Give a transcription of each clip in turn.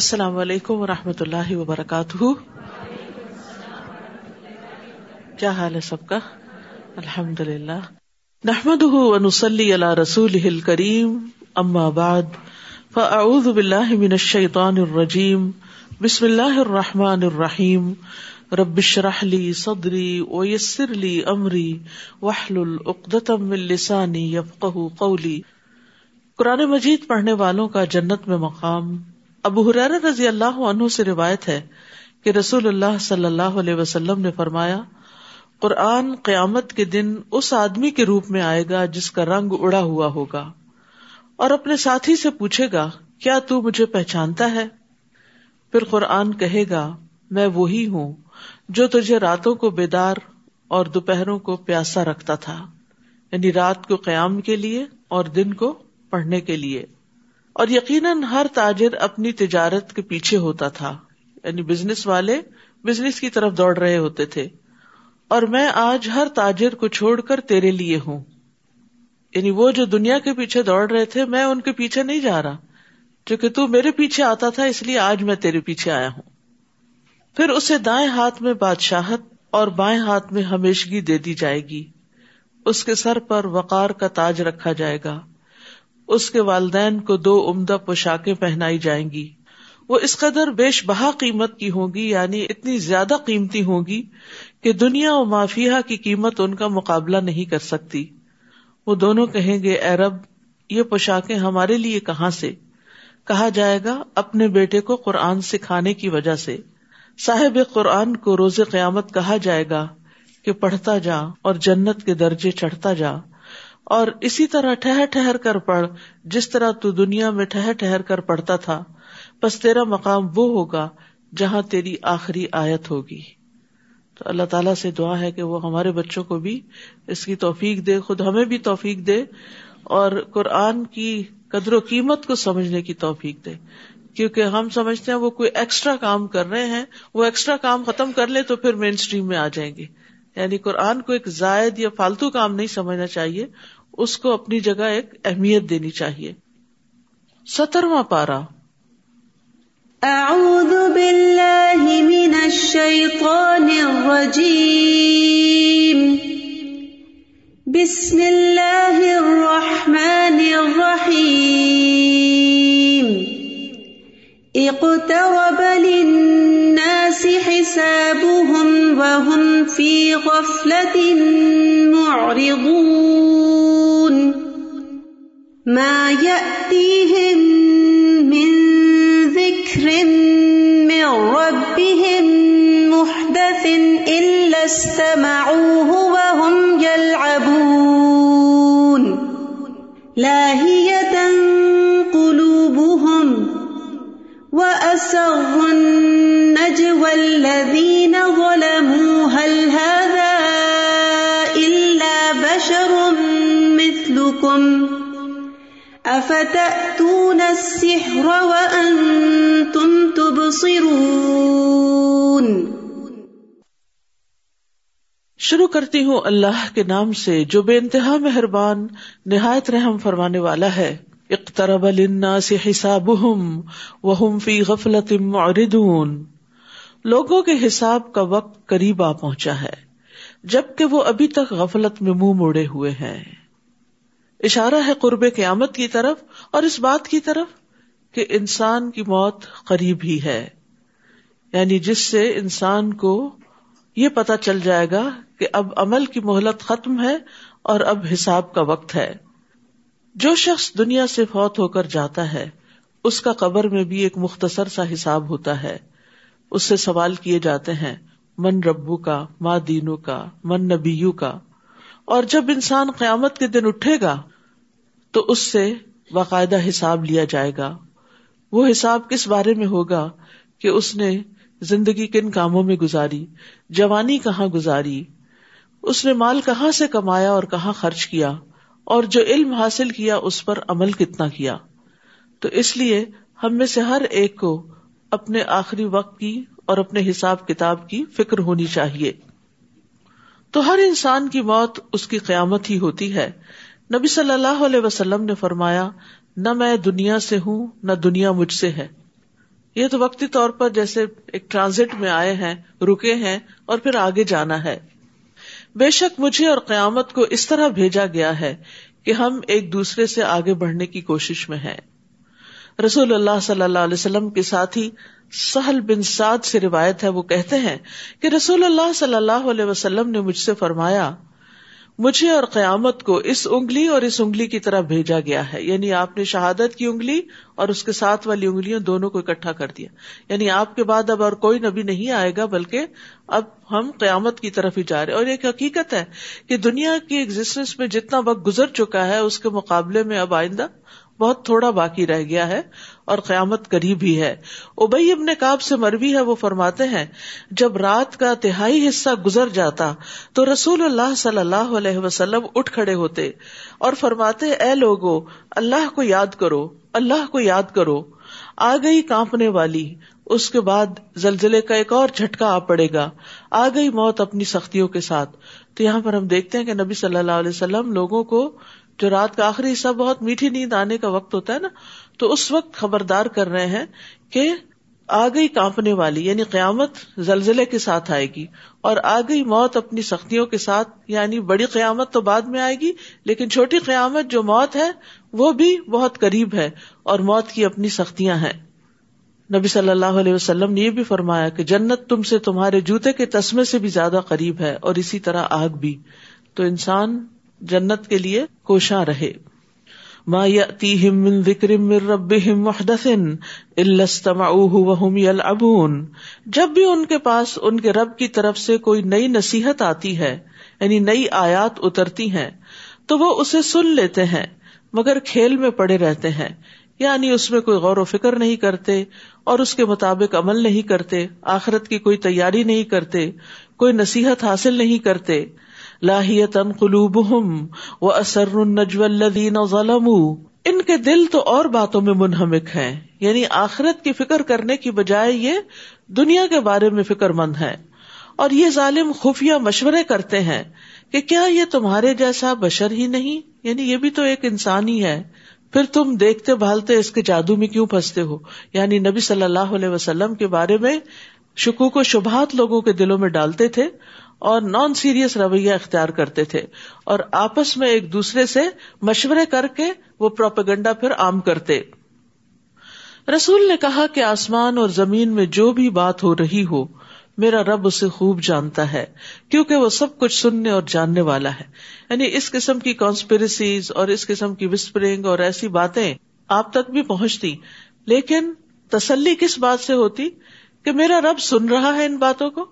السلام علیکم و رحمۃ اللہ وبرکاتہ۔ کیا حال ہے سب کا؟ الحمد للہ نحمد ونسلی علی رسول کریم اما بعد، فاعوذ باللہ من الشیطان الرجیم، بسم اللہ الرحمن الرحیم۔ ربش رحلی صدری ویسر لی امری وحلل اقدتم من لسانی یفقہ قولی۔ قرآن مجید پڑھنے والوں کا جنت میں مقام۔ ابو حرار رضی اللہ عنہ سے روایت ہے کہ رسول اللہ صلی اللہ علیہ وسلم نے فرمایا، قرآن قیامت کے دن اس آدمی کے روپ میں آئے گا جس کا رنگ اڑا ہوا ہوگا اور اپنے ساتھی سے پوچھے گا، کیا تو مجھے پہچانتا ہے؟ پھر قرآن کہے گا، میں وہی ہوں جو تجھے راتوں کو بیدار اور دوپہروں کو پیاسا رکھتا تھا یعنی رات کو قیام کے لیے اور دن کو پڑھنے کے لیے۔ اور یقیناً ہر تاجر اپنی تجارت کے پیچھے ہوتا تھا۔ یعنی بزنس والے بزنس کی طرف دوڑ رہے ہوتے تھے۔ اور میں آج ہر تاجر کو چھوڑ کر تیرے لیے ہوں۔ یعنی وہ جو دنیا کے پیچھے دوڑ رہے تھے، میں ان کے پیچھے نہیں جا رہا۔ کیونکہ تو میرے پیچھے آتا تھا، اس لیے آج میں تیرے پیچھے آیا ہوں۔ پھر اسے دائیں ہاتھ میں بادشاہت اور بائیں ہاتھ میں ہمیشگی دے دی جائے گی۔ اس کے سر پر وقار کا تاج رکھا جائے گا۔ اس کے والدین کو دو عمدہ پوشاکیں پہنائی جائیں گی۔ وہ اس قدر بیش بہا قیمت کی ہوگی یعنی اتنی زیادہ قیمتی ہوگی کہ دنیا و مافیا کی قیمت ان کا مقابلہ نہیں کر سکتی۔ وہ دونوں کہیں گے، اے رب، یہ پوشاکیں ہمارے لیے کہاں سے؟ کہا جائے گا، اپنے بیٹے کو قرآن سکھانے کی وجہ سے۔ صاحب قرآن کو روز قیامت کہا جائے گا کہ پڑھتا جا اور جنت کے درجے چڑھتا جا۔ اور اسی طرح ٹھہر ٹھہر کر پڑھ، جس طرح تو دنیا میں ٹھہر ٹھہر کر پڑھتا تھا، بس تیرا مقام وہ ہوگا جہاں تیری آخری آیت ہوگی۔ تو اللہ تعالیٰ سے دعا ہے کہ وہ ہمارے بچوں کو بھی اس کی توفیق دے، خود ہمیں بھی توفیق دے اور قرآن کی قدر و قیمت کو سمجھنے کی توفیق دے۔ کیونکہ ہم سمجھتے ہیں وہ کوئی ایکسٹرا کام کر رہے ہیں، وہ ایکسٹرا کام ختم کر لے تو پھر مین اسٹریم میں آ جائیں گے۔ یعنی قرآن کو ایک زائد یا فالتو کام نہیں سمجھنا چاہیے، اس کو اپنی جگہ ایک اہمیت دینی چاہیے۔ سترواں پارا اعوذ باللہ من الشیطان الرجیم۔ بسم اللہ الرحمن الرحیم۔ اقترب للناس وهم في غفلة معرضون ما يأتيهم من ذكر من ربهم محدث إلا استمعوه وهم يلعبون لاهية أفتأتون السحر وأنتم تبصرون شروع کرتی ہوں اللہ کے نام سے، جو بے انتہا مہربان، نہایت رحم فرمانے والا ہے۔ اقترب للناس حسابهم وهم في غفلة معرضون۔ لوگوں کے حساب کا وقت قریب آ پہنچا ہے، جبکہ وہ ابھی تک غفلت میں منہ موڑے ہوئے ہیں۔ اشارہ ہے قرب قیامت کی طرف اور اس بات کی طرف کہ انسان کی موت قریب ہی ہے۔ یعنی جس سے انسان کو یہ پتا چل جائے گا کہ اب عمل کی مہلت ختم ہے اور اب حساب کا وقت ہے۔ جو شخص دنیا سے فوت ہو کر جاتا ہے، اس کا قبر میں بھی ایک مختصر سا حساب ہوتا ہے۔ اس سے سوال کیے جاتے ہیں، من ربو کا ماں دینو کا، من نبیو کا۔ اور جب انسان قیامت کے دن اٹھے گا تو اس سے باقاعدہ حساب لیا جائے گا۔ وہ حساب کس بارے میں ہوگا کہ اس نے زندگی کن کاموں میں گزاری، جوانی کہاں گزاری، اس نے مال کہاں سے کمایا اور کہاں خرچ کیا، اور جو علم حاصل کیا اس پر عمل کتنا کیا۔ تو اس لیے ہم میں سے ہر ایک کو اپنے آخری وقت کی اور اپنے حساب کتاب کی فکر ہونی چاہیے۔ تو ہر انسان کی موت اس کی قیامت ہی ہوتی ہے۔ نبی صلی اللہ علیہ وسلم نے فرمایا، نہ میں دنیا سے ہوں، نہ دنیا مجھ سے ہے۔ یہ تو وقتی طور پر جیسے ایک ٹرانزٹ میں آئے ہیں، رکے ہیں اور پھر آگے جانا ہے۔ بے شک مجھے اور قیامت کو اس طرح بھیجا گیا ہے کہ ہم ایک دوسرے سے آگے بڑھنے کی کوشش میں ہیں۔ رسول اللہ صلی اللہ علیہ وسلم کے ساتھی سہل بن سعد سے روایت ہے، وہ کہتے ہیں کہ رسول اللہ صلی اللہ علیہ وسلم نے مجھ سے فرمایا مجھے اور قیامت کو اس انگلی اور اس انگلی کی طرح بھیجا گیا ہے۔ یعنی آپ نے شہادت کی انگلی اور اس کے ساتھ والی انگلیوں دونوں کو اکٹھا کر دیا۔ یعنی آپ کے بعد اب اور کوئی نبی نہیں آئے گا، بلکہ اب ہم قیامت کی طرف ہی جا رہے اور ایک حقیقت ہے کہ دنیا کی ایگزٹینس میں جتنا وقت گزر چکا ہے، اس کے مقابلے میں اب آئندہ بہت تھوڑا باقی رہ گیا ہے اور قیامت قریب ہی ہے۔ ابئی ابن کاب سے مروی ہے، وہ فرماتے ہیں، جب رات کا تہائی حصہ گزر جاتا تو رسول اللہ صلی اللہ علیہ وسلم اٹھ کھڑے ہوتے اور فرماتے، اے لوگو، اللہ کو یاد کرو، اللہ کو یاد کرو، آ گئی کانپنے والی، اس کے بعد زلزلے کا ایک اور جھٹکا آ پڑے گا، آ گئی موت اپنی سختیوں کے ساتھ۔ تو یہاں پر ہم دیکھتے ہیں کہ نبی صلی اللہ علیہ وسلم لوگوں کو جو رات کا آخری حصہ بہت میٹھی نیند آنے کا وقت ہوتا ہے نا، تو اس وقت خبردار کر رہے ہیں کہ آ گئی کانپنے والی یعنی قیامت زلزلے کے ساتھ آئے گی، اور آ گئی موت اپنی سختیوں کے ساتھ یعنی بڑی قیامت تو بعد میں آئے گی، لیکن چھوٹی قیامت جو موت ہے، وہ بھی بہت قریب ہے، اور موت کی اپنی سختیاں ہیں۔ نبی صلی اللہ علیہ وسلم نے یہ بھی فرمایا کہ جنت تم سے تمہارے جوتے کے تسمے سے بھی زیادہ قریب ہے، اور اسی طرح آگ بھی۔ تو انسان جنت کے لیے کوشاں رہے۔ ما يأتيهم من ذكر من ربهم محدث الا استمعوه وهم يلعبون جب بھی ان کے پاس ان کے رب کی طرف سے کوئی نئی نصیحت آتی ہے یعنی نئی آیات اترتی ہیں، تو وہ اسے سن لیتے ہیں، مگر کھیل میں پڑے رہتے ہیں۔ یعنی اس میں کوئی غور و فکر نہیں کرتے اور اس کے مطابق عمل نہیں کرتے، آخرت کی کوئی تیاری نہیں کرتے، کوئی نصیحت حاصل نہیں کرتے۔ لاہیت ان کے دل تو اور باتوں میں منہمک ہیں۔ یعنی آخرت کی فکر کرنے کی بجائے یہ دنیا کے بارے میں فکر مند ہے اور یہ ظالم خفیہ مشورے کرتے ہیں کہ کیا یہ تمہارے جیسا بشر ہی نہیں؟ یعنی یہ بھی تو ایک انسان ہی ہے۔ پھر تم دیکھتے بھالتے اس کے جادو میں کیوں پھنستے ہو؟ یعنی نبی صلی اللہ علیہ وسلم کے بارے میں شکوک و شبہات لوگوں کے دلوں میں ڈالتے تھے۔ اور نان سیریس رویہ اختیار کرتے تھے اور آپس میں ایک دوسرے سے مشورے کر کے وہ پروپیگنڈا پھر عام کرتے۔ رسول نے کہا کہ آسمان اور زمین میں جو بھی بات ہو رہی ہو، میرا رب اسے خوب جانتا ہے، کیونکہ وہ سب کچھ سننے اور جاننے والا ہے۔ یعنی اس قسم کی کانسپریسیز اور اس قسم کی وسپرنگ اور ایسی باتیں آپ تک بھی پہنچتی۔ لیکن تسلی کس بات سے ہوتی؟ کہ میرا رب سن رہا ہے ان باتوں کو،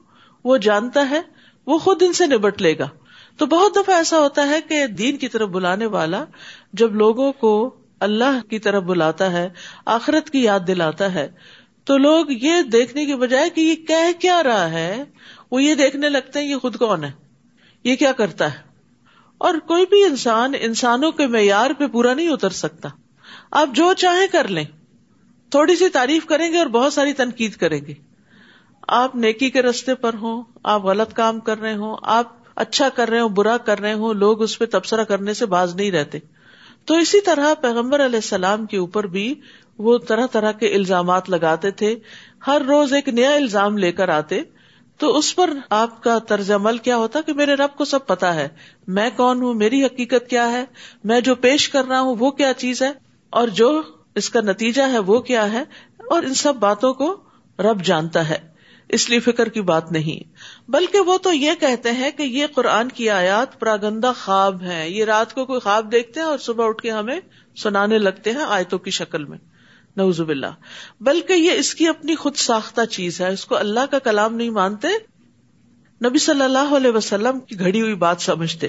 وہ جانتا ہے وہ خود ان سے نبٹ لے گا۔ تو بہت دفعہ ایسا ہوتا ہے کہ دین کی طرف بلانے والا جب لوگوں کو اللہ کی طرف بلاتا ہے، آخرت کی یاد دلاتا ہے، تو لوگ یہ دیکھنے کی بجائے کہ یہ کہہ کیا رہا ہے، وہ یہ دیکھنے لگتے ہیں یہ خود کون ہے؟ یہ کیا کرتا ہے؟ اور کوئی بھی انسان انسانوں کے معیار پہ پورا نہیں اتر سکتا۔ آپ جو چاہیں کر لیں۔ تھوڑی سی تعریف کریں گے اور بہت ساری تنقید کریں گے۔ آپ نیکی کے رستے پر ہوں، آپ غلط کام کر رہے ہوں، آپ اچھا کر رہے ہوں، برا کر رہے ہوں، لوگ اس پہ تبصرہ کرنے سے باز نہیں رہتے۔ تو اسی طرح پیغمبر علیہ السلام کے اوپر بھی وہ طرح طرح کے الزامات لگاتے تھے۔ ہر روز ایک نیا الزام لے کر آتے، تو اس پر آپ کا طرز عمل کیا ہوتا کہ میرے رب کو سب پتا ہے۔ میں کون ہوں؟ میری حقیقت کیا ہے؟ میں جو پیش کر رہا ہوں وہ کیا چیز ہے؟ اور جو اس کا نتیجہ ہے وہ کیا ہے؟ اور ان سب باتوں کو رب جانتا ہے۔ اس لیے فکر کی بات نہیں۔ بلکہ وہ تو یہ کہتے ہیں کہ یہ قرآن کی آیات پراگندہ خواب ہیں۔ یہ رات کو کوئی خواب دیکھتے ہیں اور صبح اٹھ کے ہمیں سنانے لگتے ہیں آیتوں کی شکل میں۔ نوز باللہ۔ بلکہ یہ اس کی اپنی خود ساختہ چیز ہے۔ اس کو اللہ کا کلام نہیں مانتے۔ نبی صلی اللہ علیہ وسلم کی گھڑی ہوئی بات سمجھتے۔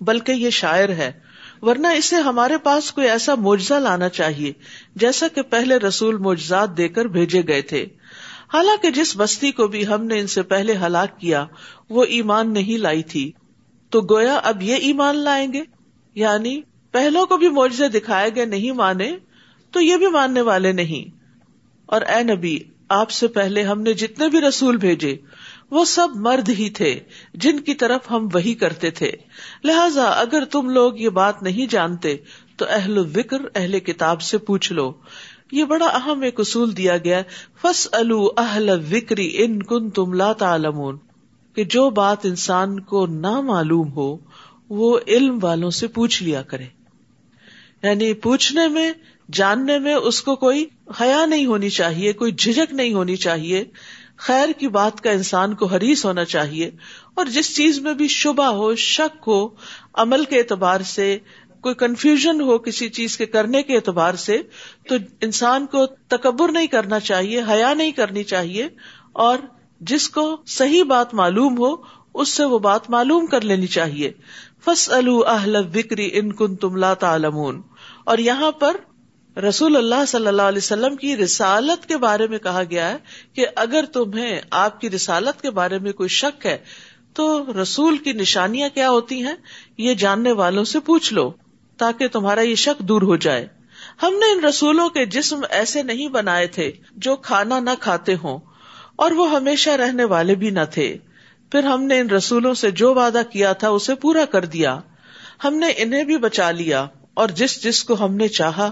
بلکہ یہ شاعر ہے۔ ورنہ اسے ہمارے پاس کوئی ایسا معجزہ لانا چاہیے۔ جیسا کہ پہلے رسول معجزات دے کر بھیجے گئے تھے۔ حالانکہ جس بستی کو بھی ہم نے ان سے پہلے ہلاک کیا، وہ ایمان نہیں لائی تھی۔ تو گویا اب یہ ایمان لائیں گے؟ یعنی پہلو کو بھی معجزے دکھائے گئے نہیں مانے، تو یہ بھی ماننے والے نہیں۔ اور اے نبی، آپ سے پہلے ہم نے جتنے بھی رسول بھیجے، وہ سب مرد ہی تھے، جن کی طرف ہم وہی کرتے تھے۔ لہذا اگر تم لوگ یہ بات نہیں جانتے، تو اہل ذکر اہل کتاب سے پوچھ لو۔ یہ بڑا اہم ایک اصول دیا گیا فس اہل وکری ان کن تم لاتا کہ جو بات انسان کو نہ معلوم ہو، وہ علم والوں سے پوچھ لیا کرے۔ یعنی پوچھنے میں، جاننے میں اس کو کوئی حیا نہیں ہونی چاہیے، کوئی جھجک نہیں ہونی چاہیے۔ خیر کی بات کا انسان کو حریص ہونا چاہیے۔ اور جس چیز میں بھی شبہ ہو، شک ہو، عمل کے اعتبار سے کوئی کنفیوژن ہو کسی چیز کے کرنے کے اعتبار سے، تو انسان کو تکبر نہیں کرنا چاہیے، حیا نہیں کرنی چاہیے، اور جس کو صحیح بات معلوم ہو، اس سے وہ بات معلوم کر لینی چاہیے۔ فس اہل وکری ان کن تم لا اور یہاں پر رسول اللہ صلی اللہ علیہ وسلم کی رسالت کے بارے میں کہا گیا ہے کہ اگر تمہیں آپ کی رسالت کے بارے میں کوئی شک ہے، تو رسول کی نشانیاں کیا ہوتی ہیں؟ یہ جاننے والوں سے پوچھ لو۔ تاکہ تمہارا یہ شک دور ہو جائے۔ ہم نے ان رسولوں کے جسم ایسے نہیں بنائے تھے جو کھانا نہ کھاتے ہوں، اور وہ ہمیشہ رہنے والے بھی نہ تھے۔ پھر ہم نے ان رسولوں سے جو وعدہ کیا تھا اسے پورا کر دیا۔ ہم نے انہیں بھی بچا لیا، اور جس جس کو ہم نے چاہا،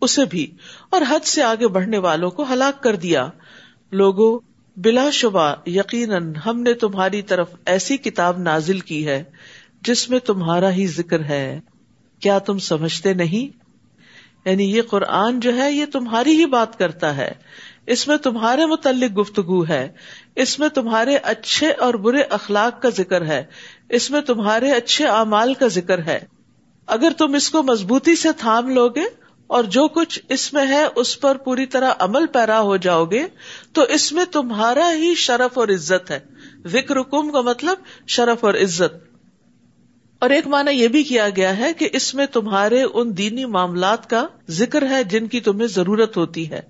اسے بھی، اور حد سے آگے بڑھنے والوں کو ہلاک کر دیا۔ لوگو بلا شبہ یقیناً ہم نے تمہاری طرف ایسی کتاب نازل کی ہے جس میں تمہارا ہی ذکر ہے۔ کیا تم سمجھتے نہیں؟ یعنی یہ قرآن جو ہے یہ تمہاری ہی بات کرتا ہے۔ اس میں تمہارے متعلق گفتگو ہے۔ اس میں تمہارے اچھے اور برے اخلاق کا ذکر ہے۔ اس میں تمہارے اچھے اعمال کا ذکر ہے۔ اگر تم اس کو مضبوطی سے تھام لو گے اور جو کچھ اس میں ہے اس پر پوری طرح عمل پیرا ہو جاؤ گے تو اس میں تمہارا ہی شرف اور عزت ہے۔ ذکر کم کا مطلب شرف اور عزت۔ اور ایک معنی یہ بھی کیا گیا ہے کہ اس میں تمہارے ان دینی معاملات کا ذکر ہے جن کی تمہیں ضرورت ہوتی ہے۔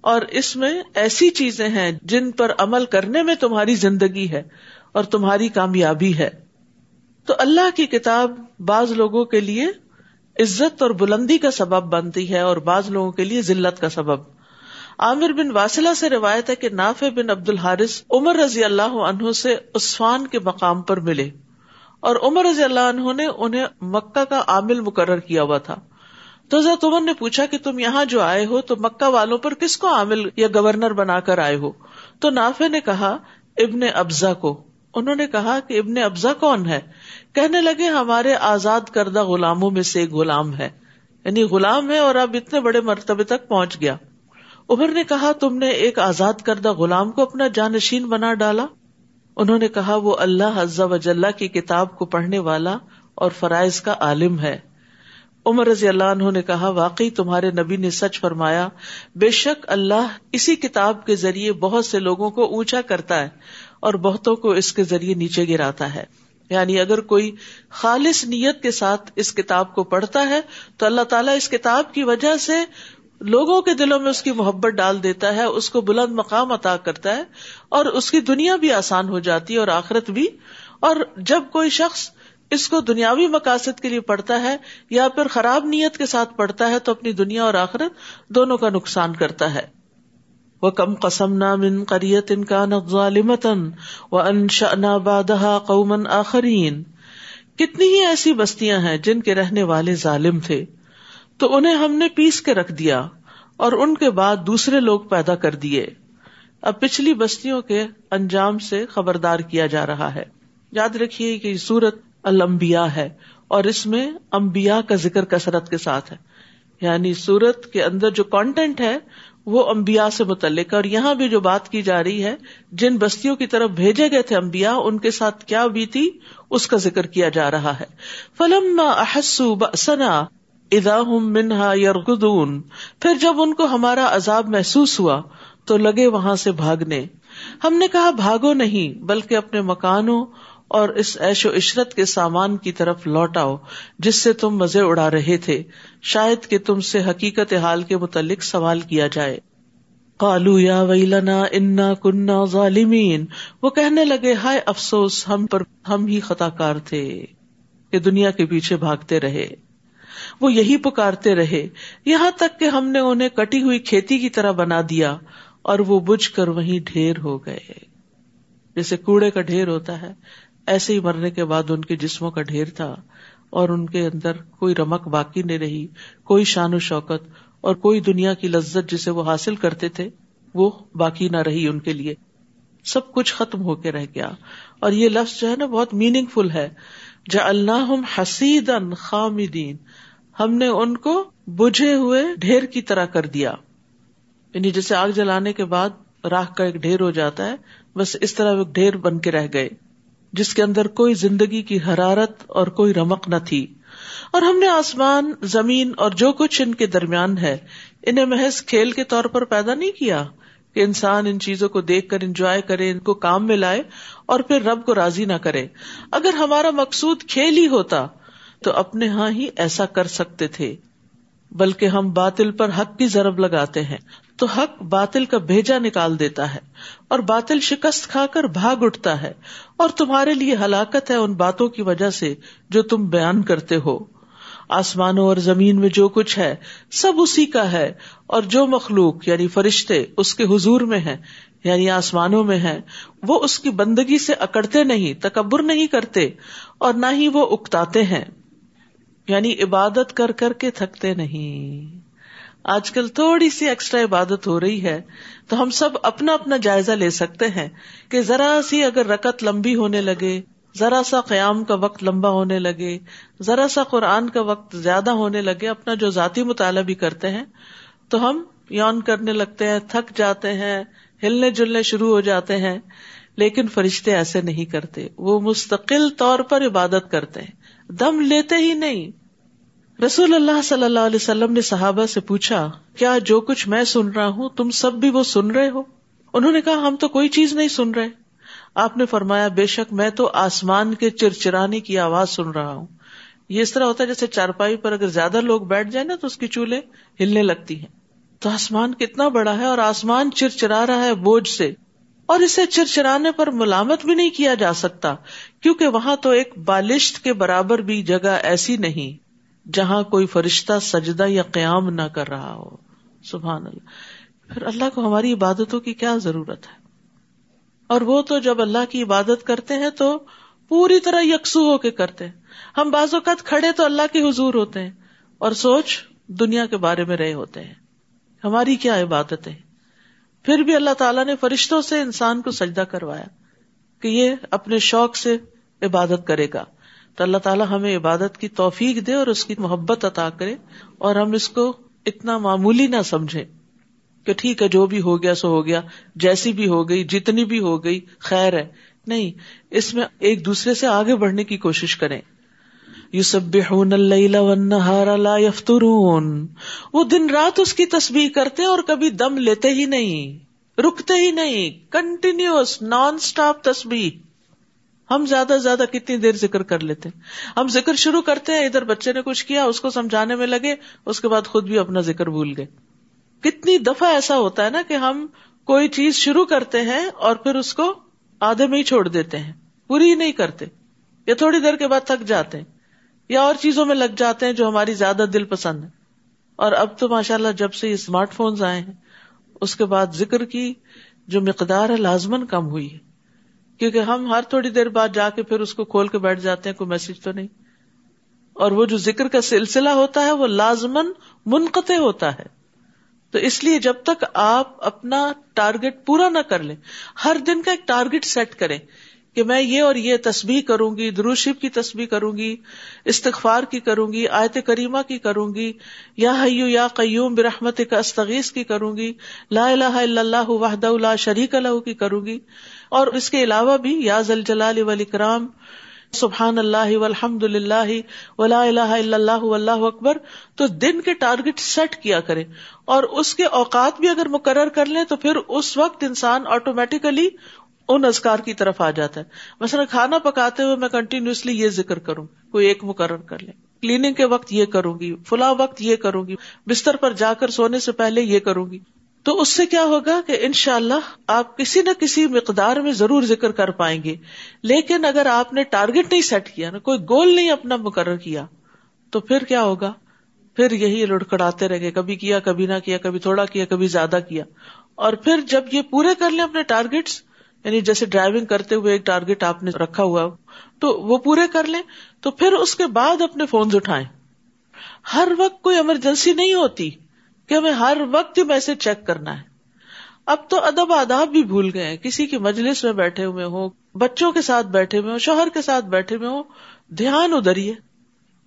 اور اس میں ایسی چیزیں ہیں جن پر عمل کرنے میں تمہاری زندگی ہے اور تمہاری کامیابی ہے۔ تو اللہ کی کتاب بعض لوگوں کے لیے عزت اور بلندی کا سبب بنتی ہے اور بعض لوگوں کے لیے ذلت کا سبب۔ عامر بن واسلہ سے روایت ہے کہ نافع بن عبد الحارث عمر رضی اللہ عنہ سے عثفان کے مقام پر ملے۔ اور عمر رضی اللہ عنہ نے انہیں مکہ کا عامل مقرر کیا ہوا تھا۔ تو حضرت عمر نے پوچھا کہ تم یہاں جو آئے ہو تو مکہ والوں پر کس کو عامل یا گورنر بنا کر آئے ہو؟ تو نافع نے کہا، ابن ابزا کو۔ انہوں نے کہا کہ ابن ابزا کون ہے؟ کہنے لگے، ہمارے آزاد کردہ غلاموں میں سے ایک غلام ہے۔ یعنی غلام ہے اور اب اتنے بڑے مرتبے تک پہنچ گیا۔ عمر نے کہا، تم نے ایک آزاد کردہ غلام کو اپنا جانشین بنا ڈالا۔ انہوں نے کہا، وہ اللہ حضا وجاللہ کی کتاب کو پڑھنے والا اور فرائض کا عالم ہے۔ عمر رضی اللہ عنہ نے کہا، واقعی تمہارے نبی نے سچ فرمایا، بے شک اللہ اسی کتاب کے ذریعے بہت سے لوگوں کو اونچا کرتا ہے اور بہتوں کو اس کے ذریعے نیچے گراتا ہے۔ یعنی اگر کوئی خالص نیت کے ساتھ اس کتاب کو پڑھتا ہے، تو اللہ تعالیٰ اس کتاب کی وجہ سے لوگوں کے دلوں میں اس کی محبت ڈال دیتا ہے، اس کو بلند مقام عطا کرتا ہے اور اس کی دنیا بھی آسان ہو جاتی ہے اور آخرت بھی۔ اور جب کوئی شخص اس کو دنیاوی مقاصد کے لیے پڑھتا ہے یا پھر خراب نیت کے ساتھ پڑھتا ہے تو اپنی دنیا اور آخرت دونوں کا نقصان کرتا ہے۔ وہ کم قسم نہ من قریت ان کا ظالمتن و انشا بادہ قومن آخرین کتنی ہی ایسی بستیاں ہیں جن کے رہنے والے ظالم تھے۔ تو انہیں ہم نے پیس کے رکھ دیا اور ان کے بعد دوسرے لوگ پیدا کر دیے۔ اب پچھلی بستیوں کے انجام سے خبردار کیا جا رہا ہے۔ یاد رکھیے کہ یہ سورت المبیا ہے اور اس میں امبیا کا ذکر کثرت کے ساتھ ہے۔ یعنی سورت کے اندر جو کانٹینٹ ہے، وہ امبیا سے متعلق ہے اور یہاں بھی جو بات کی جا رہی ہے، جن بستیوں کی طرف بھیجے گئے تھے امبیا ان کے ساتھ کیا بھی تھی اس کا ذکر کیا جا رہا ہے۔ فلم احسو بسنا ادا ہوں منہا یرگدون پھر جب ان کو ہمارا عذاب محسوس ہوا، تو لگے وہاں سے بھاگنے۔ ہم نے کہا، بھاگو نہیں، بلکہ اپنے مکانوں اور اس ایش و عشرت کے سامان کی طرف لوٹ آؤ، جس سے تم مزے اڑا رہے تھے۔ شاید کہ تم سے حقیقت حال کے متعلق سوال کیا جائے۔ کالو یا ویلنا، انا کنہ ظالمین۔ وہ کہنے لگے، ہائے افسوس، ہم پر ہم ہی خطا کار تھے کہ دنیا کے پیچھے بھاگتے رہے۔ وہ یہی پکارتے رہے۔ یہاں تک کہ ہم نے انہیں کٹی ہوئی کھیتی کی طرح بنا دیا اور وہ بج کر وہیں ڈھیر ہو گئے۔ جیسے کوڑے کا ڈھیر ہوتا ہے، ایسے ہی مرنے کے بعد ان کے جسموں کا ڈھیر تھا اور ان کے اندر کوئی رمک باقی نہیں رہی، کوئی شان و شوکت اور کوئی دنیا کی لذت جسے وہ حاصل کرتے تھے، وہ باقی نہ رہی ان کے لیے۔ سب کچھ ختم ہو کے رہ گیا۔ اور یہ لفظ جو ہے نا، بہت میننگ فل ہے۔ جا اللہ حسید خامدین۔ ہم نے ان کو بجھے ہوئے ڈھیر کی طرح کر دیا۔ یعنی جیسے آگ جلانے کے بعد راہ کا ایک ڈھیر ہو جاتا ہے، بس اس طرح وہ ڈھیر بن کے رہ گئے، جس کے اندر کوئی زندگی کی حرارت اور کوئی رمق نہ تھی۔ اور ہم نے آسمان، زمین اور جو کچھ ان کے درمیان ہے، انہیں محض کھیل کے طور پر پیدا نہیں کیا کہ انسان ان چیزوں کو دیکھ کر انجوائے کرے، ان کو کام میں لائے اور پھر رب کو راضی نہ کرے۔ اگر ہمارا مقصود کھیل ہی ہوتا تو اپنے ہاں ہی ایسا کر سکتے تھے۔ بلکہ ہم باطل پر حق کی ضرب لگاتے ہیں، تو حق باطل کا بھیجا نکال دیتا ہے اور باطل شکست کھا کر بھاگ اٹھتا ہے۔ اور تمہارے لیے ہلاکت ہے ان باتوں کی وجہ سے جو تم بیان کرتے ہو۔ آسمانوں اور زمین میں جو کچھ ہے، سب اسی کا ہے۔ اور جو مخلوق یعنی فرشتے، اس کے حضور میں ہے یعنی آسمانوں میں ہے وہ اس کی بندگی سے اکڑتے نہیں، تکبر نہیں کرتے، اور نہ ہی وہ اکتاتے ہیں۔ یعنی عبادت کر کر کے تھکتے نہیں۔ آج کل تھوڑی سی ایکسٹرا عبادت ہو رہی ہے، تو ہم سب اپنا اپنا جائزہ لے سکتے ہیں کہ ذرا سی اگر رکت لمبی ہونے لگے، ذرا سا قیام کا وقت لمبا ہونے لگے، ذرا سا قرآن کا وقت زیادہ ہونے لگے، اپنا جو ذاتی مطالعہ بھی کرتے ہیں، تو ہم یون کرنے لگتے ہیں، تھک جاتے ہیں، ہلنے جلنے شروع ہو جاتے ہیں، لیکن فرشتے ایسے نہیں کرتے۔ وہ مستقل طور پر عبادت کرتے ہیں۔ دم لیتے ہی نہیں۔ رسول اللہ صلی اللہ علیہ وسلم نے صحابہ سے پوچھا، کیا جو کچھ میں سن رہا ہوں، تم سب بھی وہ سن رہے ہو؟ انہوں نے کہا، ہم تو کوئی چیز نہیں سن رہے۔ آپ نے فرمایا، بے شک میں تو آسمان کے چرچرانے کی آواز سن رہا ہوں۔ یہ اس طرح ہوتا ہے جیسے چارپائی پر اگر زیادہ لوگ بیٹھ جائیں نا، تو اس کی چولہے ہلنے لگتی ہیں۔ تو آسمان کتنا بڑا ہے اور آسمان چرچرا رہا ہے بوجھ سے۔ اور اسے چرچرانے پر ملامت بھی نہیں کیا جا سکتا، کیونکہ وہاں تو ایک بالشت کے برابر بھی جگہ ایسی نہیں، جہاں کوئی فرشتہ سجدہ یا قیام نہ کر رہا ہو۔ سبحان اللہ۔ پھر اللہ کو ہماری عبادتوں کی کیا ضرورت ہے؟ اور وہ تو جب اللہ کی عبادت کرتے ہیں تو پوری طرح یکسو ہو کے کرتے ہیں۔ ہم بعض اوقات کھڑے تو اللہ کے حضور ہوتے ہیں اور سوچ دنیا کے بارے میں رہے ہوتے ہیں۔ ہماری کیا عبادت ہے پھر بھی اللہ تعالیٰ نے فرشتوں سے انسان کو سجدہ کروایا کہ یہ اپنے شوق سے عبادت کرے گا۔ تو اللہ تعالیٰ ہمیں عبادت کی توفیق دے اور اس کی محبت عطا کرے اور ہم اس کو اتنا معمولی نہ سمجھے کہ ٹھیک ہے جو بھی ہو گیا سو ہو گیا، جیسی بھی ہو گئی، جتنی بھی ہو گئی، خیر ہے۔ نہیں، اس میں ایک دوسرے سے آگے بڑھنے کی کوشش کریں۔ یو سب لا یفترون۔ وہ دن رات اس کی تصویر کرتے اور کبھی دم لیتے ہی نہیں، رکتے ہی نہیں کنٹینیوس نان اسٹاپ تصویر ہم زیادہ سے زیادہ کتنی دیر ذکر کر لیتے ہم ذکر شروع کرتے ہیں، ادھر بچے نے کچھ کیا، اس کو سمجھانے میں لگے، اس کے بعد خود بھی اپنا ذکر بھول گئے۔ کتنی دفعہ ایسا ہوتا ہے نا کہ ہم کوئی چیز شروع کرتے ہیں اور پھر اس کو آدھے میں ہی چھوڑ دیتے ہیں، پوری ہی نہیں کرتے، یا تھوڑی دیر کے بعد تھک جاتے ہیں۔ یا اور چیزوں میں لگ جاتے ہیں جو ہماری زیادہ دل پسند ہے اور اب تو ماشاء اللہ جب سے اسمارٹ فونز آئے ہیں، اس کے بعد ذکر کی جو مقدار ہے لازمن کم ہوئی ہے۔ کیونکہ ہم ہر تھوڑی دیر بعد جا کے پھر اس کو کھول کے بیٹھ جاتے ہیں، کوئی میسج تو نہیں۔ اور وہ جو ذکر کا سلسلہ ہوتا ہے، وہ لازمن منقطع ہوتا ہے۔ تو اس لیے جب تک آپ اپنا ٹارگیٹ پورا نہ کر لیں، ہر دن کا ایک ٹارگیٹ سیٹ کریں۔ کہ میں یہ اور یہ تصویر کروں گی دروشب کی تصویر کروں گی، استغفار کی کروں گی، آیت کریمہ کی کروں گی، یا حیو یا قیوم برحمت کا استغیث کی کروں گی، لا الہ الا اللہ وحدہ لا شریک اللہ کی کروں گی، اور اس کے علاوہ بھی یا زل جلال والاکرام، سبحان اللہ والحمد للہ ولا الہ الا اللہ واللہ اکبر، تو دن کے ٹارگیٹ سیٹ کیا کرے اور اس کے اوقات بھی اگر مقرر کر لیں تو پھر اس وقت انسان آٹومیٹیکلی ان ازکار کی طرف آ جاتا ہے۔ مثلا کھانا پکاتے ہوئے میں کنٹینیوسلی یہ ذکر کروں، کوئی ایک مقرر کر لیں کلیننگ کے وقت یہ کروں گی، فلاں وقت یہ کروں گی، بستر پر جا کر سونے سے پہلے یہ کروں گی۔ تو اس سے کیا ہوگا کہ ان شاء اللہ آپ کسی نہ کسی مقدار میں ضرور ذکر کر پائیں گے۔ لیکن اگر آپ نے ٹارگیٹ نہیں سیٹ کیا نا کوئی گول نہیں اپنا مقرر کیا، تو پھر کیا ہوگا؟ پھر یہی لڑکڑاتے رہ گئے کبھی کیا، کبھی نہ کیا، کبھی تھوڑا کیا، کبھی زیادہ کیا۔ اور پھر جب یہ پورے کر لیں اپنے ٹارگیٹس یعنی جیسے ڈرائیونگ کرتے ہوئے ایک ٹارگیٹ آپ نے رکھا ہوا تو وہ پورے کر لیں، تو پھر اس کے بعد اپنے فون اٹھائیں۔ ہر وقت کوئی ایمرجنسی نہیں ہوتی کہ ہمیں ہر وقت میسج چیک کرنا ہے۔ اب تو ادب آداب بھی بھول گئے ہیں۔ کسی کی مجلس میں بیٹھے ہوئے ہوں، بچوں کے ساتھ بیٹھے ہوئے ہوں، شوہر کے ساتھ بیٹھے ہوئے ہوں، دھیان ادھر ہے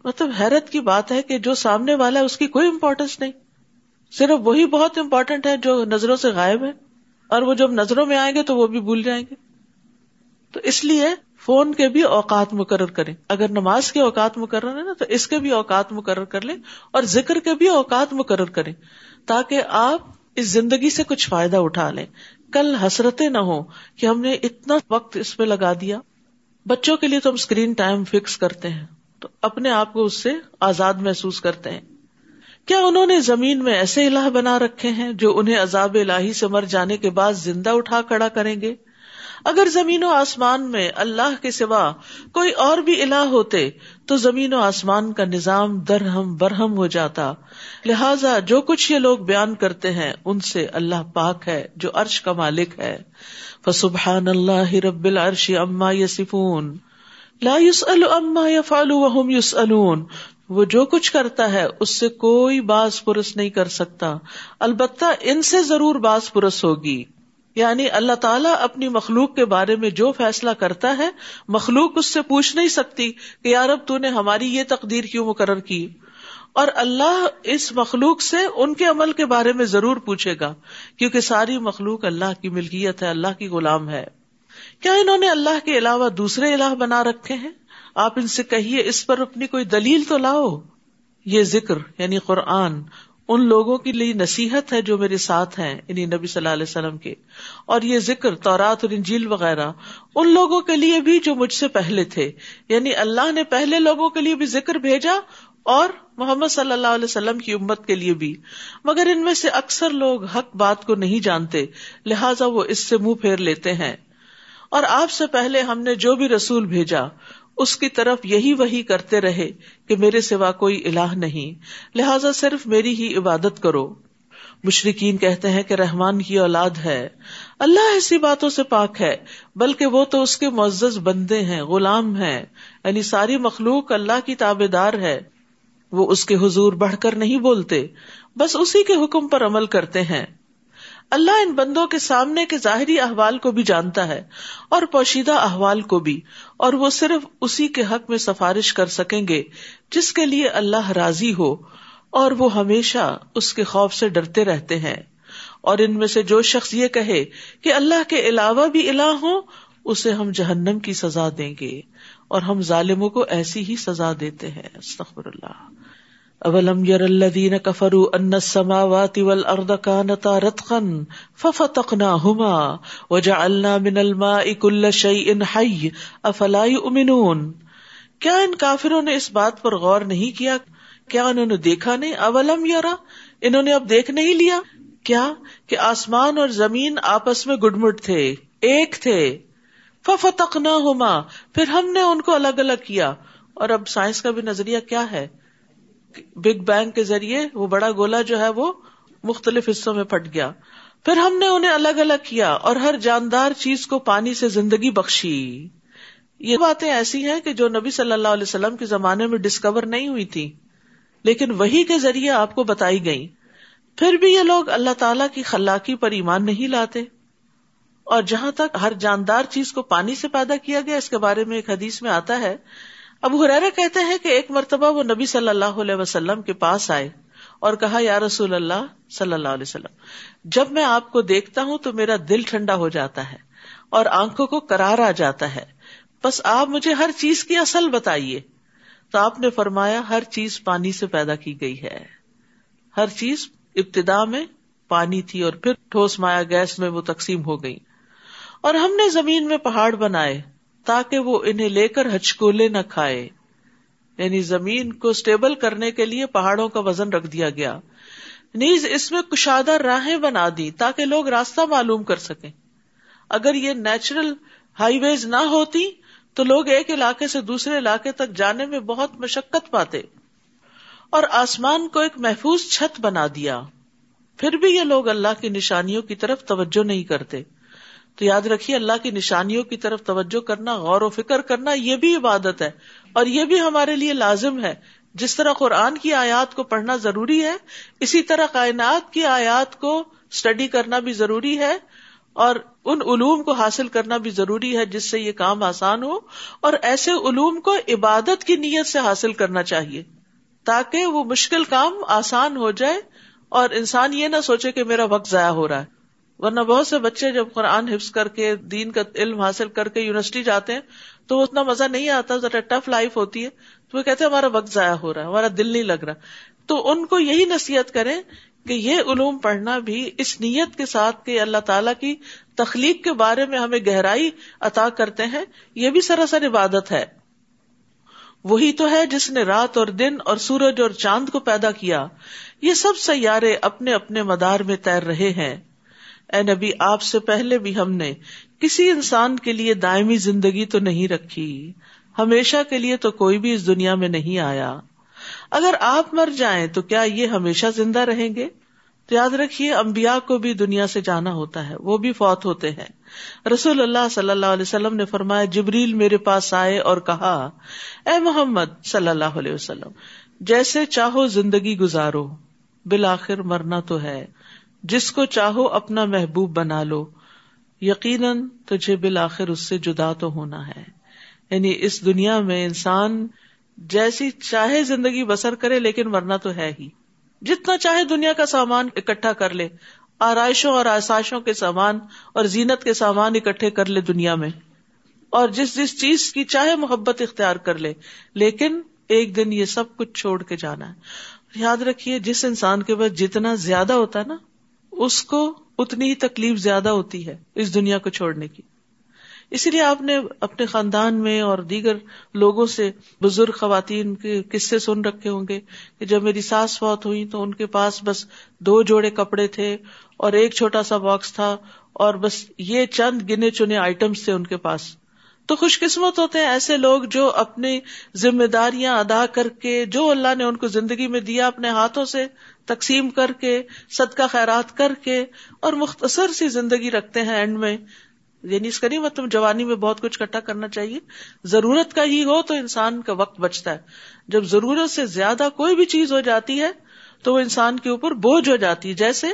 مطلب حیرت کی بات ہے کہ جو سامنے والا ہے، اس کی کوئی امپورٹینس نہیں۔ صرف وہی بہت امپورٹینٹ ہے جو نظروں سے غائب ہے۔ اور وہ جب نظروں میں آئیں گے تو وہ بھی بھول جائیں گے۔ تو اس لیے فون کے بھی اوقات مقرر کریں۔ اگر نماز کے اوقات مقرر ہے نا، تو اس کے بھی اوقات مقرر کر لیں اور ذکر کے بھی اوقات مقرر کریں تاکہ آپ اس زندگی سے کچھ فائدہ اٹھا لیں۔ کل حسرتیں نہ ہو کہ ہم نے اتنا وقت اس پہ لگا دیا۔ بچوں کے لیے تو ہم اسکرین ٹائم فکس کرتے ہیں۔ تو اپنے آپ کو اس سے آزاد محسوس کرتے ہیں۔ کیا انہوں نے زمین میں ایسے الہ بنا رکھے ہیں جو انہیں عذاب الہی سے مر جانے کے بعد زندہ اٹھا کھڑا کریں گے؟ اگر زمین و آسمان میں اللہ کے سوا کوئی اور بھی الہ ہوتے تو زمین و آسمان کا نظام درہم برہم ہو جاتا۔ لہذا جو کچھ یہ لوگ بیان کرتے ہیں ان سے اللہ پاک ہے جو عرش کا مالک ہے۔ فسبحان اللہ رب العرش اما یسفون لا يسأل اما يفعل وهم يسألون وہ جو کچھ کرتا ہے، اس سے کوئی باز پرس نہیں کر سکتا۔ البتہ ان سے ضرور باز پرس ہوگی۔ یعنی اللہ تعالیٰ اپنی مخلوق کے بارے میں جو فیصلہ کرتا ہے، مخلوق اس سے پوچھ نہیں سکتی کہ یار اب تو نے ہماری یہ تقدیر کیوں مقرر کی؟ اور اللہ اس مخلوق سے ان کے عمل کے بارے میں ضرور پوچھے گا، کیونکہ ساری مخلوق اللہ کی ملکیت ہے، اللہ کی غلام ہے۔ کیا انہوں نے اللہ کے علاوہ دوسرے الہ بنا رکھے ہیں؟ آپ ان سے کہیے، اس پر اپنی کوئی دلیل تو لاؤ۔ یہ ذکر یعنی قرآن، ان لوگوں کے لیے نصیحت ہے جو میرے ساتھ ہیں انہیں نبی صلی اللہ علیہ وسلم کے۔ اور یہ ذکر، تورات اور انجیل وغیرہ، ان لوگوں کے لیے بھی جو مجھ سے پہلے تھے۔ یعنی اللہ نے پہلے لوگوں کے لیے بھی ذکر بھیجا اور محمد صلی اللہ علیہ وسلم کی امت کے لیے بھی۔ مگر ان میں سے اکثر لوگ حق بات کو نہیں جانتے، لہٰذا وہ اس سے منہ پھیر لیتے ہیں۔ اور آپ سے پہلے ہم نے جو بھی رسول بھیجا اس کی طرف یہی وہی کرتے رہے کہ میرے سوا کوئی الہ نہیں۔ لہذا صرف میری ہی عبادت کرو۔ مشرقین کہتے ہیں کہ رحمان کی اولاد ہے۔ اللہ ایسی باتوں سے پاک ہے، بلکہ وہ تو اس کے معزز بندے ہیں، غلام ہیں۔ یعنی ساری مخلوق اللہ کی تابے دار ہے۔ وہ اس کے حضور بڑھ کر نہیں بولتے، بس اسی کے حکم پر عمل کرتے ہیں۔ اللہ ان بندوں کے سامنے کے ظاہری احوال کو بھی جانتا ہے اور پوشیدہ احوال کو بھی، اور وہ صرف اسی کے حق میں سفارش کر سکیں گے جس کے لیے اللہ راضی ہو، اور وہ ہمیشہ اس کے خوف سے ڈرتے رہتے ہیں۔ اور ان میں سے جو شخص یہ کہے کہ اللہ کے علاوہ بھی الہ ہو اسے ہم جہنم کی سزا دیں گے، اور ہم ظالموں کو ایسی ہی سزا دیتے ہیں۔ استغفر اللہ۔ اولم یر الذین کفروا ان السماوات والارض كانتا رتقا ففتقناهما وجعلنا من الماء كل شيء حي افلا يؤمنون کیا ان کافروں نے اس بات پر غور نہیں کیا؟ کیا انہوں نے دیکھا نہیں؟ اولم یرا انہوں نے اب دیکھ نہیں لیا؟ کیا کہ آسمان اور زمین آپس میں گڈمٹ تھے، ایک تھے، ففتقناهما پھر ہم نے ان کو الگ الگ کیا۔ اور اب سائنس کا بھی نظریہ کیا ہے؟ بگ بینگ کے ذریعے وہ بڑا گولا جو ہے وہ مختلف حصوں میں پھٹ گیا۔ پھر ہم نے انہیں الگ الگ کیا اور ہر جاندار چیز کو پانی سے زندگی بخشی۔ یہ باتیں ایسی ہیں کہ جو نبی صلی اللہ علیہ وسلم کے زمانے میں ڈسکور نہیں ہوئی تھی، لیکن وہی کے ذریعے آپ کو بتائی گئی پھر بھی یہ لوگ اللہ تعالی کی خلاقی پر ایمان نہیں لاتے۔ اور جہاں تک ہر جاندار چیز کو پانی سے پیدا کیا گیا، اس کے بارے میں ایک حدیث میں آتا ہے ابو حرارا کہتے ہیں کہ ایک مرتبہ وہ نبی صلی اللہ علیہ وسلم کے پاس آئے اور کہا، یا رسول اللہ صلی اللہ علیہ وسلم، جب میں آپ کو دیکھتا ہوں تو میرا دل ٹھنڈا ہو جاتا ہے اور آنکھوں کو کرار آ جاتا ہے۔ بس آپ مجھے ہر چیز کی اصل بتائیے۔ تو آپ نے فرمایا، ہر چیز پانی سے پیدا کی گئی ہے۔ ہر چیز ابتدا میں پانی تھی اور پھر ٹھوس مایا گیس میں وہ تقسیم ہو گئی۔ اور ہم نے زمین میں پہاڑ بنائے۔ تاکہ وہ انہیں لے کر ہچکولے نہ کھائے۔ یعنی زمین کو اسٹیبل کرنے کے لیے پہاڑوں کا وزن رکھ دیا گیا۔ نیز اس میں کشادہ راہیں بنا دی تاکہ لوگ راستہ معلوم کر سکیں۔ اگر یہ نیچرل ہائی ویز نہ ہوتی تو لوگ ایک علاقے سے دوسرے علاقے تک جانے میں بہت مشقت پاتے۔ اور آسمان کو ایک محفوظ چھت بنا دیا۔ پھر بھی یہ لوگ اللہ کی نشانیوں کی طرف توجہ نہیں کرتے۔ تو یاد رکھیے، اللہ کی نشانیوں کی طرف توجہ کرنا، غور و فکر کرنا، یہ بھی عبادت ہے۔ اور یہ بھی ہمارے لیے لازم ہے۔ جس طرح قرآن کی آیات کو پڑھنا ضروری ہے، اسی طرح کائنات کی آیات کو اسٹڈی کرنا بھی ضروری ہے۔ اور ان علوم کو حاصل کرنا بھی ضروری ہے جس سے یہ کام آسان ہو۔ اور ایسے علوم کو عبادت کی نیت سے حاصل کرنا چاہیے، تاکہ وہ مشکل کام آسان ہو جائے اور انسان یہ نہ سوچے کہ میرا وقت ضائع ہو رہا ہے۔ ورنہ بہت سے بچے جب قرآن حفظ کر کے دین کا علم حاصل کر کے یونیورسٹی جاتے ہیں، تو وہ اتنا مزہ نہیں آتا، ذرا ٹف لائف ہوتی ہے، تو وہ کہتے ہیں ہمارا وقت ضائع ہو رہا ہے، ہمارا دل نہیں لگ رہا۔ تو ان کو یہی نصیحت کریں کہ یہ علوم پڑھنا بھی اس نیت کے ساتھ کہ اللہ تعالیٰ کی تخلیق کے بارے میں ہمیں گہرائی عطا کرتے ہیں، یہ بھی سراسر عبادت ہے۔ وہی تو ہے جس نے رات اور دن اور سورج اور چاند کو پیدا کیا، یہ سب سیارے اپنے اپنے مدار میں تیر رہے ہیں۔ اے نبی، آپ سے پہلے بھی ہم نے کسی انسان کے لیے دائمی زندگی تو نہیں رکھی۔ ہمیشہ کے لیے تو کوئی بھی اس دنیا میں نہیں آیا۔ اگر آپ مر جائیں تو کیا یہ ہمیشہ زندہ رہیں گے؟ تو یاد رکھیے امبیا کو بھی دنیا سے جانا ہوتا ہے، وہ بھی فوت ہوتے ہیں۔ رسول اللہ صلی اللہ علیہ وسلم نے فرمایا، جبریل میرے پاس آئے اور کہا، اے محمد صلی اللہ علیہ وسلم، جیسے چاہو زندگی گزارو، بالآخر مرنا تو ہے۔ جس کو چاہو اپنا محبوب بنا لو۔ یقیناً تجھے بالآخر اس سے جدا تو ہونا ہے۔ یعنی اس دنیا میں انسان جیسی چاہے زندگی بسر کرے، لیکن مرنا تو ہے ہی۔ جتنا چاہے دنیا کا سامان اکٹھا کر لے، آرائشوں اور آسائشوں کے سامان اور زینت کے سامان اکٹھے کر لے دنیا میں۔ اور جس جس چیز کی چاہے محبت اختیار کر لے، لیکن ایک دن یہ سب کچھ چھوڑ کے جانا۔ ہے یاد رکھیے، جس انسان کے پاس جتنا زیادہ ہوتا ہے نا اس کو اتنی ہی تکلیف زیادہ ہوتی ہے اس دنیا کو چھوڑنے کی۔ اسی لیے آپ نے اپنے خاندان میں اور دیگر لوگوں سے بزرگ خواتین کے قصے سن رکھے ہوں گے کہ جب میری ساس فوت ہوئی تو ان کے پاس بس دو جوڑے کپڑے تھے اور ایک چھوٹا سا باکس تھا اور بس یہ چند گنے چنے آئٹمس تھے ان کے پاس۔ تو خوش قسمت ہوتے ہیں ایسے لوگ جو اپنی ذمہ داریاں ادا کر کے جو اللہ نے ان کو زندگی میں دیا اپنے ہاتھوں سے تقسیم کر کے، صدقہ خیرات کر کے اور مختصر سی زندگی رکھتے ہیں اینڈ میں۔ یعنی اس کا نہیں مطلب جوانی میں بہت کچھ کٹھا کرنا چاہیے۔ ضرورت کا ہی ہو تو انسان کا وقت بچتا ہے۔ جب ضرورت سے زیادہ کوئی بھی چیز ہو جاتی ہے تو وہ انسان کے اوپر بوجھ ہو جاتی ہے۔ جیسے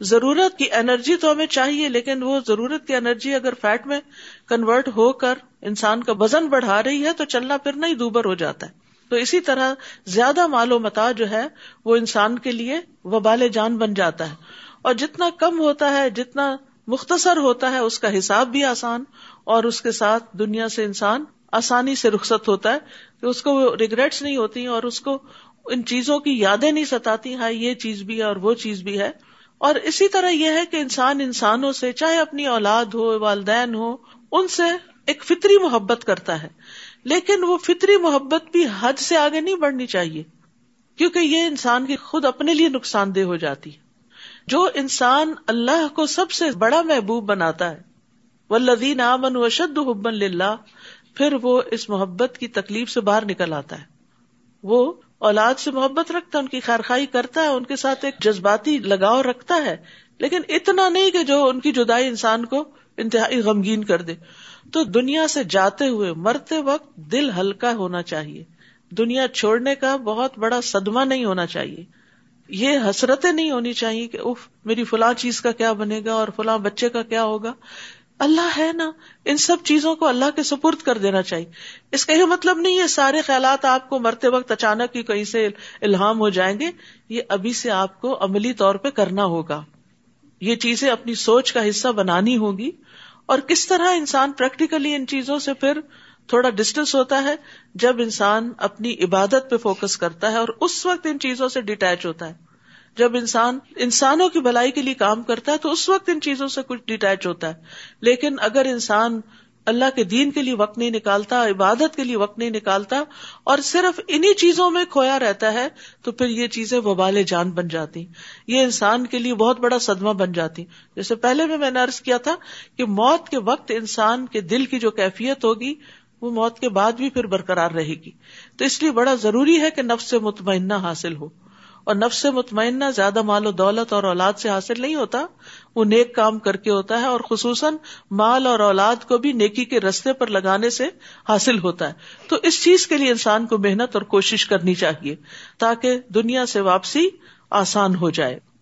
ضرورت کی انرجی تو ہمیں چاہیے، لیکن وہ ضرورت کی انرجی اگر فیٹ میں کنورٹ ہو کر انسان کا وزن بڑھا رہی ہے تو چلنا پھرنا ہی دوبر ہو جاتا ہے۔ تو اسی طرح زیادہ مال و متا جو ہے وہ انسان کے لیے وبال جان بن جاتا ہے۔ اور جتنا کم ہوتا ہے، جتنا مختصر ہوتا ہے، اس کا حساب بھی آسان اور اس کے ساتھ دنیا سے انسان آسانی سے رخصت ہوتا ہے کہ اس کو ریگریٹس نہیں ہوتی اور اس کو ان چیزوں کی یادیں نہیں ستاتی ہاں یہ چیز بھی ہے اور وہ چیز بھی ہے۔ اور اسی طرح یہ ہے کہ انسان انسانوں سے، چاہے اپنی اولاد ہو، والدین ہو، ان سے ایک فطری محبت کرتا ہے۔ لیکن وہ فطری محبت بھی حد سے آگے نہیں بڑھنی چاہیے، کیونکہ یہ انسان کی خود اپنے لیے نقصان دہ ہو جاتی۔ جو انسان اللہ کو سب سے بڑا محبوب بناتا ہے وہ لدین امن و شد حبن للہ، پھر وہ اس محبت کی تکلیف سے باہر نکل آتا ہے۔ وہ اولاد سے محبت رکھتا ہے، ان کی خیر خائی کرتا ہے، ان کے ساتھ ایک جذباتی لگاؤ رکھتا ہے۔ لیکن اتنا نہیں کہ جو ان کی جدائی انسان کو انتہائی غمگین کر دے۔ تو دنیا سے جاتے ہوئے، مرتے وقت دل ہلکا ہونا چاہیے۔ دنیا چھوڑنے کا بہت بڑا صدمہ نہیں ہونا چاہیے۔ یہ حسرتیں نہیں ہونی چاہیے کہ اف میری فلاں چیز کا کیا بنے گا اور فلاں بچے کا کیا ہوگا۔ اللہ ہے نا، ان سب چیزوں کو اللہ کے سپرد کر دینا چاہیے۔ اس کا یہ مطلب نہیں ہے سارے خیالات آپ کو مرتے وقت اچانک ہی کہیں سے الہام ہو جائیں گے، یہ ابھی سے آپ کو عملی طور پہ کرنا ہوگا۔ یہ چیزیں اپنی سوچ کا حصہ بنانی ہوگی۔ اور کس طرح انسان پریکٹیکلی ان چیزوں سے پھر تھوڑا ڈسٹینس ہوتا ہے، جب انسان اپنی عبادت پہ فوکس کرتا ہے اور اس وقت ان چیزوں سے ڈیٹیچ ہوتا ہے۔ جب انسان انسانوں کی بھلائی کے لیے کام کرتا ہے تو اس وقت ان چیزوں سے کچھ ڈیٹیچ ہوتا ہے۔ لیکن اگر انسان اللہ کے دین کے لیے وقت نہیں نکالتا، عبادت کے لیے وقت نہیں نکالتا اور صرف انہی چیزوں میں کھویا رہتا ہے، تو پھر یہ چیزیں وبال جان بن جاتی۔ یہ انسان کے لیے بہت بڑا صدمہ بن جاتی۔ جیسے پہلے میں میں نے ارض کیا تھا کہ موت کے وقت انسان کے دل کی جو کیفیت ہوگی، وہ موت کے بعد بھی پھر برقرار رہے گی۔ تو اس لیے بڑا ضروری ہے کہ نفس سے مطمئنہ حاصل ہو۔ اور نفس مطمئنہ زیادہ مال و دولت اور اولاد سے حاصل نہیں ہوتا، وہ نیک کام کر کے ہوتا ہے اور خصوصاً مال اور اولاد کو بھی نیکی کے رستے پر لگانے سے حاصل ہوتا ہے۔ تو اس چیز کے لیے انسان کو محنت اور کوشش کرنی چاہیے تاکہ دنیا سے واپسی آسان ہو جائے۔